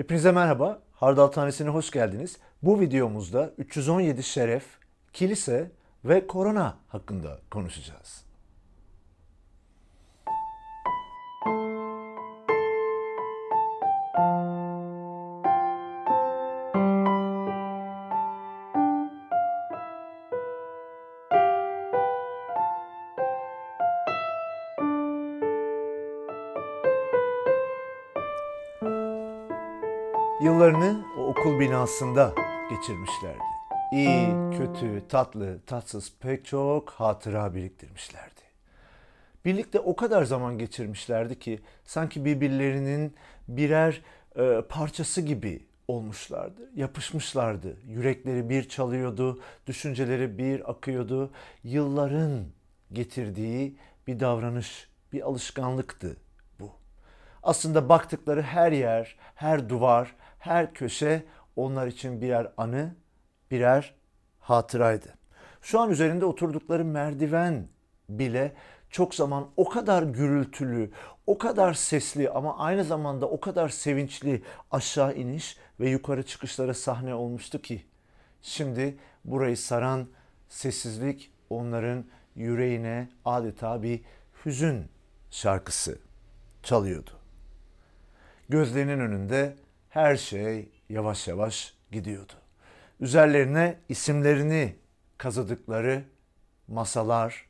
Hepinize merhaba. Hardal Tanesi'ne hoş geldiniz. Bu videomuzda 317 şeref, kilise ve korona hakkında konuşacağız. Yıllarını o okul binasında geçirmişlerdi. İyi, kötü, tatlı, tatsız pek çok hatıra biriktirmişlerdi. Birlikte o kadar zaman geçirmişlerdi ki sanki birbirlerinin birer e, parçası gibi olmuşlardı. Yapışmışlardı. Yürekleri bir çalıyordu, düşünceleri bir akıyordu. Yılların getirdiği bir davranış, bir alışkanlıktı bu. Aslında baktıkları her yer, her duvar, her köşe onlar için birer anı, birer hatıraydı. Şu an üzerinde oturdukları merdiven bile çok zaman o kadar gürültülü, o kadar sesli ama aynı zamanda o kadar sevinçli aşağı iniş ve yukarı çıkışlara sahne olmuştu ki şimdi burayı saran sessizlik onların yüreğine adeta bir hüzün şarkısı çalıyordu. Gözlerinin önünde her şey yavaş yavaş gidiyordu. Üzerlerine isimlerini kazıdıkları masalar,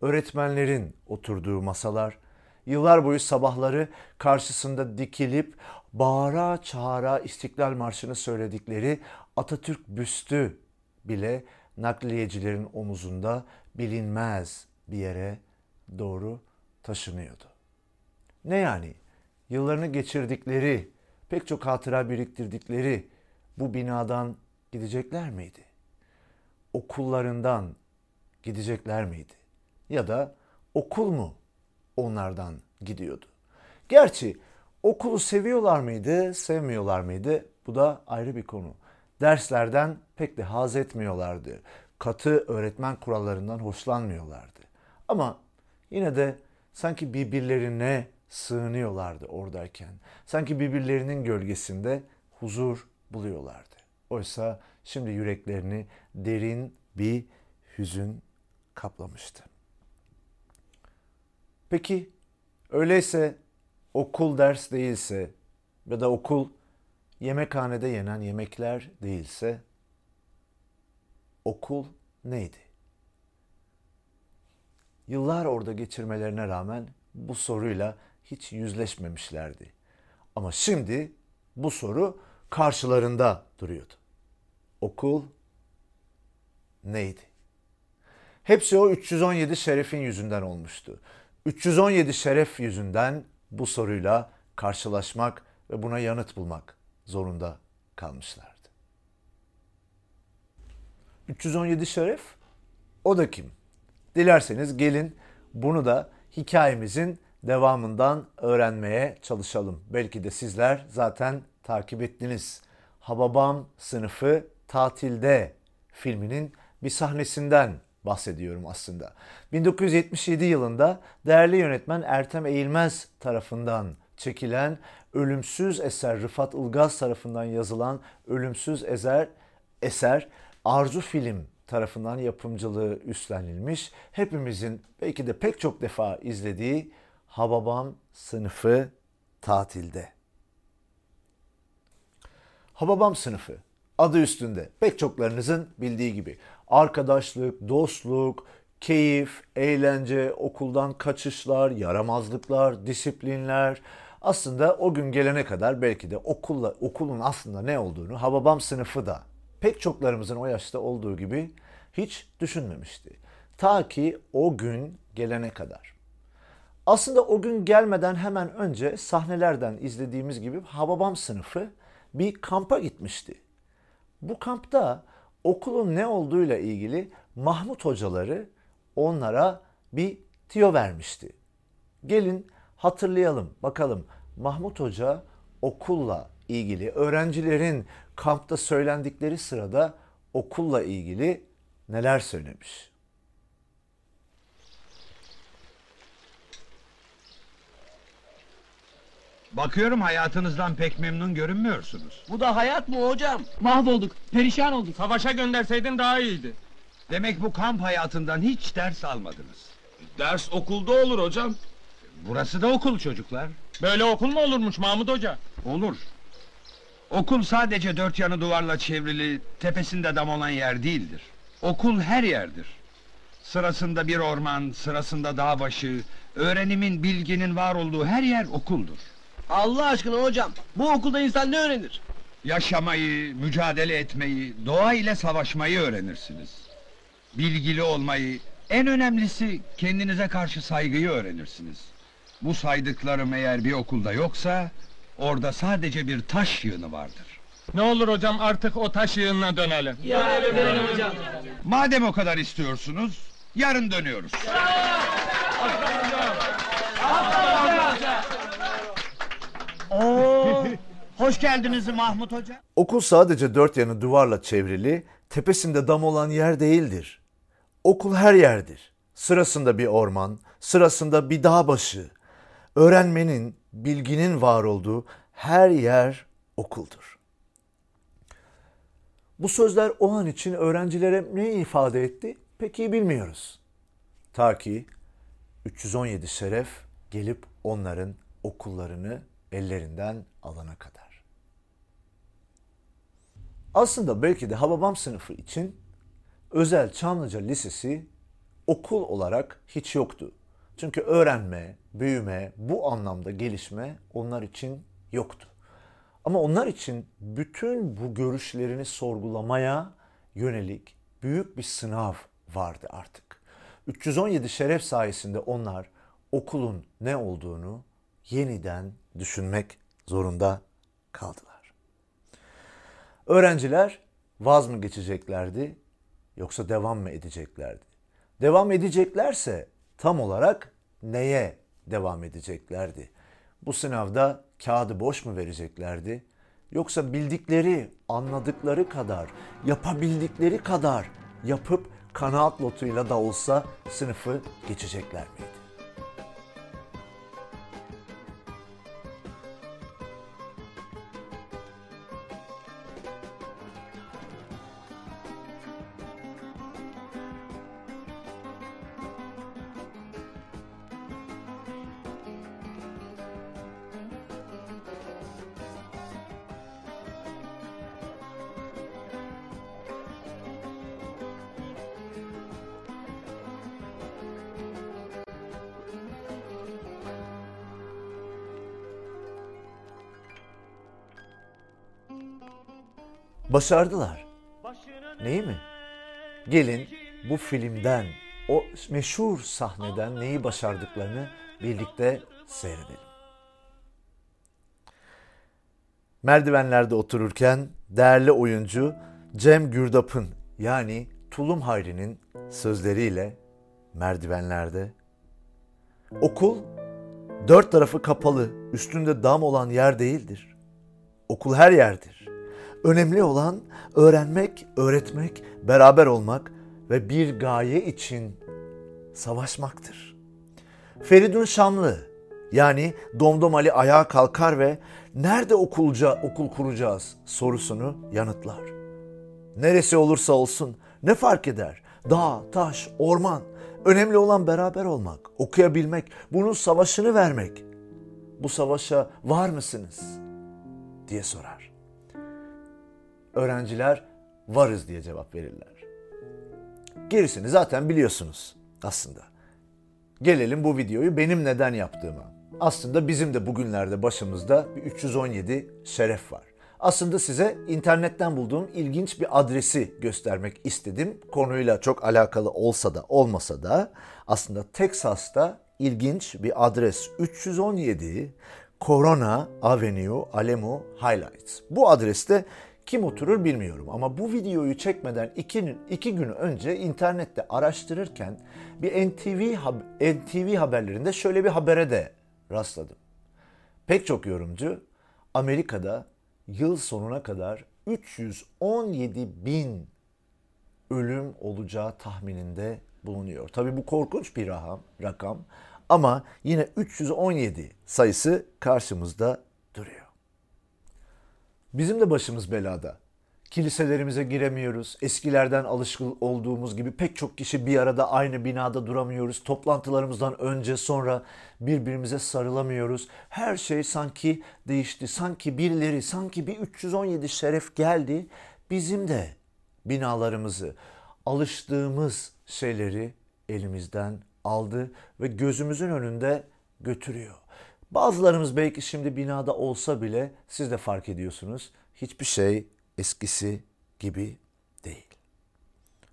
öğretmenlerin oturduğu masalar, yıllar boyu sabahları karşısında dikilip bağıra çağıra İstiklal Marşı'nı söyledikleri Atatürk büstü bile nakliyecilerin omuzunda bilinmez bir yere doğru taşınıyordu. Ne yani? Yıllarını geçirdikleri pek çok hatıra biriktirdikleri bu binadan gidecekler miydi? Okullarından gidecekler miydi? Ya da okul mu onlardan gidiyordu? Gerçi okulu seviyorlar mıydı, sevmiyorlar mıydı? Bu da ayrı bir konu. Derslerden pek de haz etmiyorlardı. Katı öğretmen kurallarından hoşlanmıyorlardı. Ama yine de sanki birbirlerine sığınıyorlardı oradayken. Sanki birbirlerinin gölgesinde huzur buluyorlardı. Oysa şimdi yüreklerini derin bir hüzün kaplamıştı. Peki öyleyse okul ders değilse ya da okul yemekhanede yenen yemekler değilse okul neydi? Yıllar orada geçirmelerine rağmen bu soruyla hiç yüzleşmemişlerdi. Ama şimdi bu soru karşılarında duruyordu. Okul neydi? Hepsi o 317 şerefin yüzünden olmuştu. 317 şeref yüzünden bu soruyla karşılaşmak ve buna yanıt bulmak zorunda kalmışlardı. 317 şeref o da kim? Dilerseniz gelin bunu da hikayemizin devamından öğrenmeye çalışalım. Belki de sizler zaten takip ettiniz. Hababam sınıfı tatilde filminin bir sahnesinden bahsediyorum aslında. 1977 yılında değerli yönetmen Ertem Eğilmez tarafından çekilen ölümsüz eser Rıfat Ilgaz tarafından yazılan ölümsüz eser eser Arzu Film tarafından yapımcılığı üstlenilmiş. Hepimizin belki de pek çok defa izlediği Hababam sınıfı tatilde. Hababam sınıfı adı üstünde pek çoklarınızın bildiği gibi arkadaşlık, dostluk, keyif, eğlence, okuldan kaçışlar, yaramazlıklar, disiplinler aslında o gün gelene kadar belki de okulla, okulun aslında ne olduğunu Hababam sınıfı da pek çoklarımızın o yaşta olduğu gibi hiç düşünmemişti. Ta ki o gün gelene kadar. Aslında o gün gelmeden hemen önce sahnelerden izlediğimiz gibi Hababam sınıfı bir kampa gitmişti. Bu kampta okulun ne olduğuyla ilgili Mahmut hocaları onlara bir tiyo vermişti. Gelin hatırlayalım bakalım Mahmut Hoca okulla ilgili öğrencilerin kampta söylendikleri sırada okulla ilgili neler söylemiş. Bakıyorum hayatınızdan pek memnun görünmüyorsunuz. Bu da hayat mı hocam? Mahvolduk, perişan olduk. Savaşa gönderseydin daha iyiydi. Demek bu kamp hayatından hiç ders almadınız. Ders okulda olur hocam. Burası da okul çocuklar. Böyle okul mu olurmuş Mahmut Hoca? Olur. Okul sadece dört yanı duvarla çevrili, tepesinde dam olan yer değildir. Okul her yerdir. Sırasında bir orman, sırasında dağ başı, öğrenimin, bilginin var olduğu her yer okuldur. Allah aşkına hocam, bu okulda insan ne öğrenir? Yaşamayı, mücadele etmeyi, doğa ile savaşmayı öğrenirsiniz. Bilgili olmayı, en önemlisi kendinize karşı saygıyı öğrenirsiniz. Bu saydıklarım eğer bir okulda yoksa, orada sadece bir taş yığını vardır. Ne olur hocam artık o taş yığınına dönelim. Madem o kadar istiyorsunuz, yarın dönüyoruz. Hoş geldiniz Mahmut Hoca. Okul sadece dört yanı duvarla çevrili, tepesinde dam olan yer değildir. Okul her yerdir. Sırasında bir orman, sırasında bir dağ başı. Öğrenmenin, bilginin var olduğu her yer okuldur. Bu sözler o an için öğrencilere ne ifade etti pek iyi bilmiyoruz. Ta ki 317 şeref gelip onların okullarını ellerinden alana kadar. Aslında belki de Hababam sınıfı için özel Çamlıca Lisesi okul olarak hiç yoktu. Çünkü öğrenme, büyüme, bu anlamda gelişme onlar için yoktu. Ama onlar için bütün bu görüşlerini sorgulamaya yönelik büyük bir sınav vardı artık. 317 şeref sayesinde onlar okulun ne olduğunu yeniden düşünmek zorunda kaldılar. Öğrenciler vaz mı geçeceklerdi yoksa devam mı edeceklerdi? Devam edeceklerse tam olarak neye devam edeceklerdi? Bu sınavda kağıdı boş mu vereceklerdi? Yoksa bildikleri, anladıkları kadar, yapabildikleri kadar yapıp kanaat notuyla da olsa sınıfı geçecekler miydi? Başardılar. Neyi mi? Gelin bu filmden, o meşhur sahneden neyi başardıklarını birlikte seyredelim. Merdivenlerde otururken değerli oyuncu Cem Gürdap'ın yani Tulum Hayri'nin sözleriyle merdivenlerde okul dört tarafı kapalı, üstünde dam olan yer değildir. Okul her yerdir. Önemli olan öğrenmek, öğretmek, beraber olmak ve bir gaye için savaşmaktır. Feridun Şamlı yani Domdom Ali ayağa kalkar ve nerede okulca okul kuracağız sorusunu yanıtlar. Neresi olursa olsun ne fark eder? Dağ, taş, orman. Önemli olan beraber olmak, okuyabilmek, bunun savaşını vermek. Bu savaşa var mısınız? diye sorar. Öğrenciler varız diye cevap verirler. Gerisini zaten biliyorsunuz aslında. Gelelim bu videoyu benim neden yaptığıma. Aslında bizim de bugünlerde başımızda bir 317 şeref var. Aslında size internetten bulduğum ilginç bir adresi göstermek istedim. Konuyla çok alakalı olsa da olmasa da aslında Texas'ta ilginç bir adres 317 Corona Avenue Alamo Highlights. Bu adreste kim oturur bilmiyorum ama bu videoyu çekmeden iki, iki gün önce internette araştırırken bir NTV, NTV haberlerinde şöyle bir habere de rastladım. Pek çok yorumcu Amerika'da yıl sonuna kadar 317 bin ölüm olacağı tahmininde bulunuyor. Tabi bu korkunç bir rakam, ama yine 317 sayısı karşımızda duruyor. Bizim de başımız belada. Kiliselerimize giremiyoruz. Eskilerden alışkın olduğumuz gibi pek çok kişi bir arada aynı binada duramıyoruz. Toplantılarımızdan önce sonra birbirimize sarılamıyoruz. Her şey sanki değişti. Sanki birileri, sanki bir 317 şeref geldi. Bizim de binalarımızı, alıştığımız şeyleri elimizden aldı ve gözümüzün önünde götürüyor. Bazılarımız belki şimdi binada olsa bile siz de fark ediyorsunuz. Hiçbir şey eskisi gibi değil.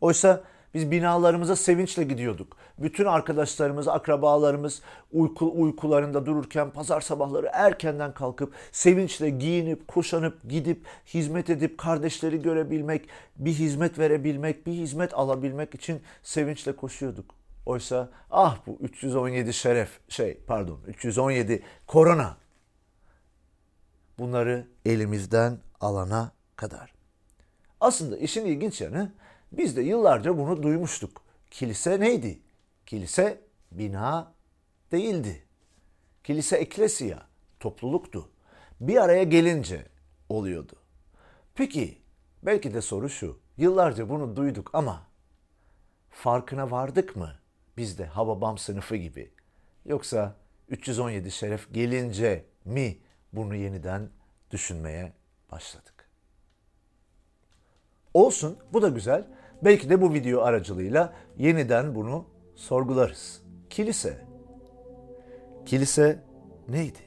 Oysa biz binalarımıza sevinçle gidiyorduk. Bütün arkadaşlarımız, akrabalarımız uyku, uykularında dururken pazar sabahları erkenden kalkıp sevinçle giyinip, kuşanıp, gidip, hizmet edip, kardeşleri görebilmek, bir hizmet verebilmek, bir hizmet alabilmek için sevinçle koşuyorduk. Oysa ah bu 317 şeref, şey pardon 317 korona bunları elimizden alana kadar. Aslında işin ilginç yanı biz de yıllarca bunu duymuştuk. Kilise neydi? Kilise bina değildi. Kilise eklesiya, topluluktu. Bir araya gelince oluyordu. Peki belki de soru şu. Yıllarca bunu duyduk ama farkına vardık mı biz de Hababam sınıfı gibi? Yoksa 317 şeref gelince mi bunu yeniden düşünmeye başladık? Olsun, bu da güzel. Belki de bu video aracılığıyla yeniden bunu sorgularız. Kilise. Kilise neydi?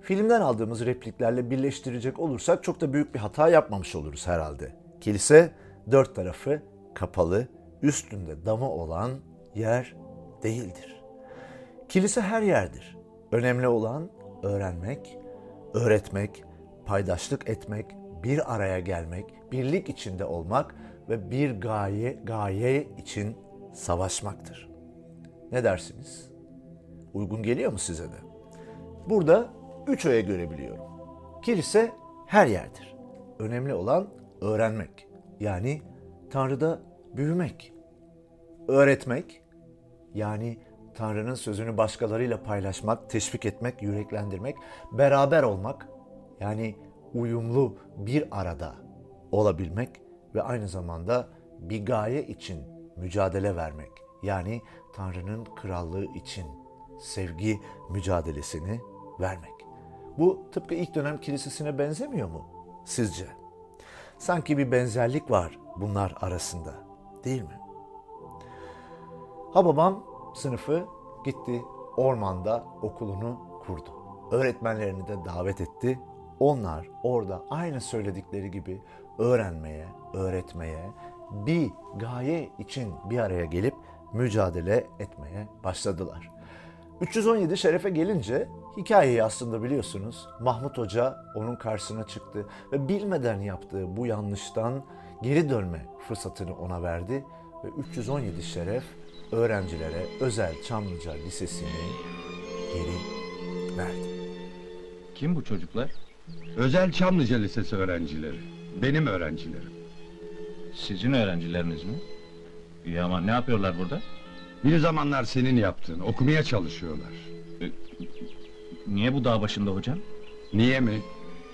Filmden aldığımız repliklerle birleştirecek olursak çok da büyük bir hata yapmamış oluruz herhalde. Kilise dört tarafı kapalı, üstünde damı olan yer değildir. Kilise her yerdir. Önemli olan öğrenmek, öğretmek, paydaşlık etmek, bir araya gelmek, birlik içinde olmak ve bir gaye, gaye için savaşmaktır. Ne dersiniz? Uygun geliyor mu size de? Burada üç öğe görebiliyorum. Kilise her yerdir. Önemli olan öğrenmek. Yani Tanrı'da büyümek. Öğretmek. Yani Tanrı'nın sözünü başkalarıyla paylaşmak, teşvik etmek, yüreklendirmek, beraber olmak. Yani uyumlu bir arada olabilmek ve aynı zamanda bir gaye için mücadele vermek. Yani Tanrı'nın krallığı için sevgi mücadelesini vermek. Bu tıpkı ilk dönem kilisesine benzemiyor mu sizce? Sanki bir benzerlik var bunlar arasında değil mi? Hababam sınıfı gitti ormanda okulunu kurdu. Öğretmenlerini de davet etti. Onlar orada aynı söyledikleri gibi öğrenmeye, öğretmeye, bir gaye için bir araya gelip mücadele etmeye başladılar. 317 şerefe gelince hikayeyi aslında biliyorsunuz. Mahmut Hoca onun karşısına çıktı ve bilmeden yaptığı bu yanlıştan geri dönme fırsatını ona verdi ve 317 şeref öğrencilere özel Çamlıca Lisesi'ni geri verdi. Kim bu çocuklar? Özel Çamlıca Lisesi öğrencileri. Benim öğrencilerim. Sizin öğrencileriniz mi? İyi ama ne yapıyorlar burada? Bir zamanlar senin yaptığın, okumaya çalışıyorlar. Niye bu dağ başında hocam? Niye mi?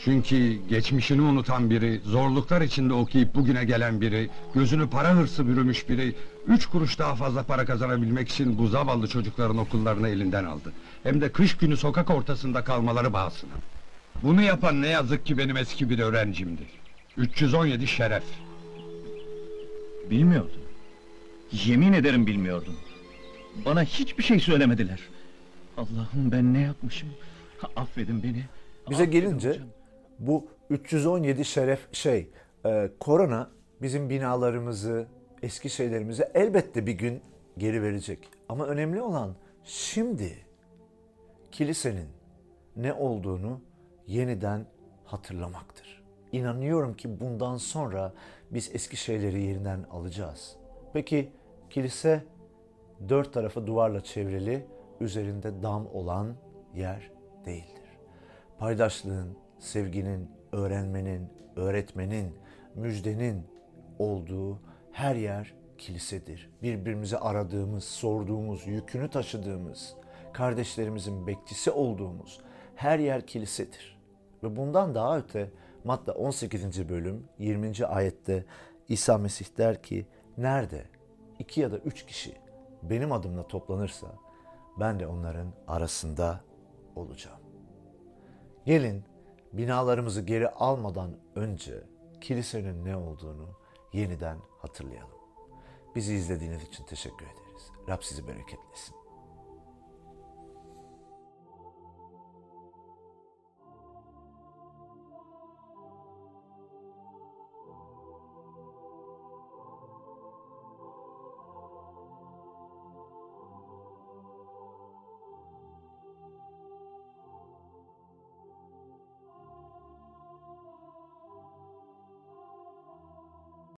Çünkü geçmişini unutan biri, zorluklar içinde okuyup bugüne gelen biri, gözünü para hırsı bürümüş biri, üç kuruş daha fazla para kazanabilmek için bu zavallı çocukların okullarını elinden aldı. Hem de kış günü sokak ortasında kalmaları bahsına. Bunu yapan ne yazık ki benim eski bir öğrencimdi. 317 şeref. Bilmiyordum. Yemin ederim bilmiyordum. Bana hiçbir şey söylemediler. Allah'ım ben ne yapmışım? Affedin beni. Bize Affedin gelince hocam. Bu 317 şeref şey e, korona bizim binalarımızı eski şeylerimizi elbette bir gün geri verecek. Ama önemli olan şimdi kilisenin ne olduğunu yeniden hatırlamaktır. İnanıyorum ki bundan sonra biz eski şeyleri yeniden alacağız. Peki kilise dört tarafı duvarla çevrili, üzerinde dam olan yer değildir. Paydaşlığın, sevginin, öğrenmenin, öğretmenin, müjdenin olduğu her yer kilisedir. Birbirimizi aradığımız, sorduğumuz, yükünü taşıdığımız, kardeşlerimizin bekçisi olduğumuz her yer kilisedir. Ve bundan daha öte Matta 18. bölüm 20. ayette İsa Mesih der ki nerede iki ya da üç kişi benim adımla toplanırsa ben de onların arasında olacağım. Gelin binalarımızı geri almadan önce kilisenin ne olduğunu yeniden hatırlayalım. Bizi izlediğiniz için teşekkür ederiz. Rab sizi bereketlesin.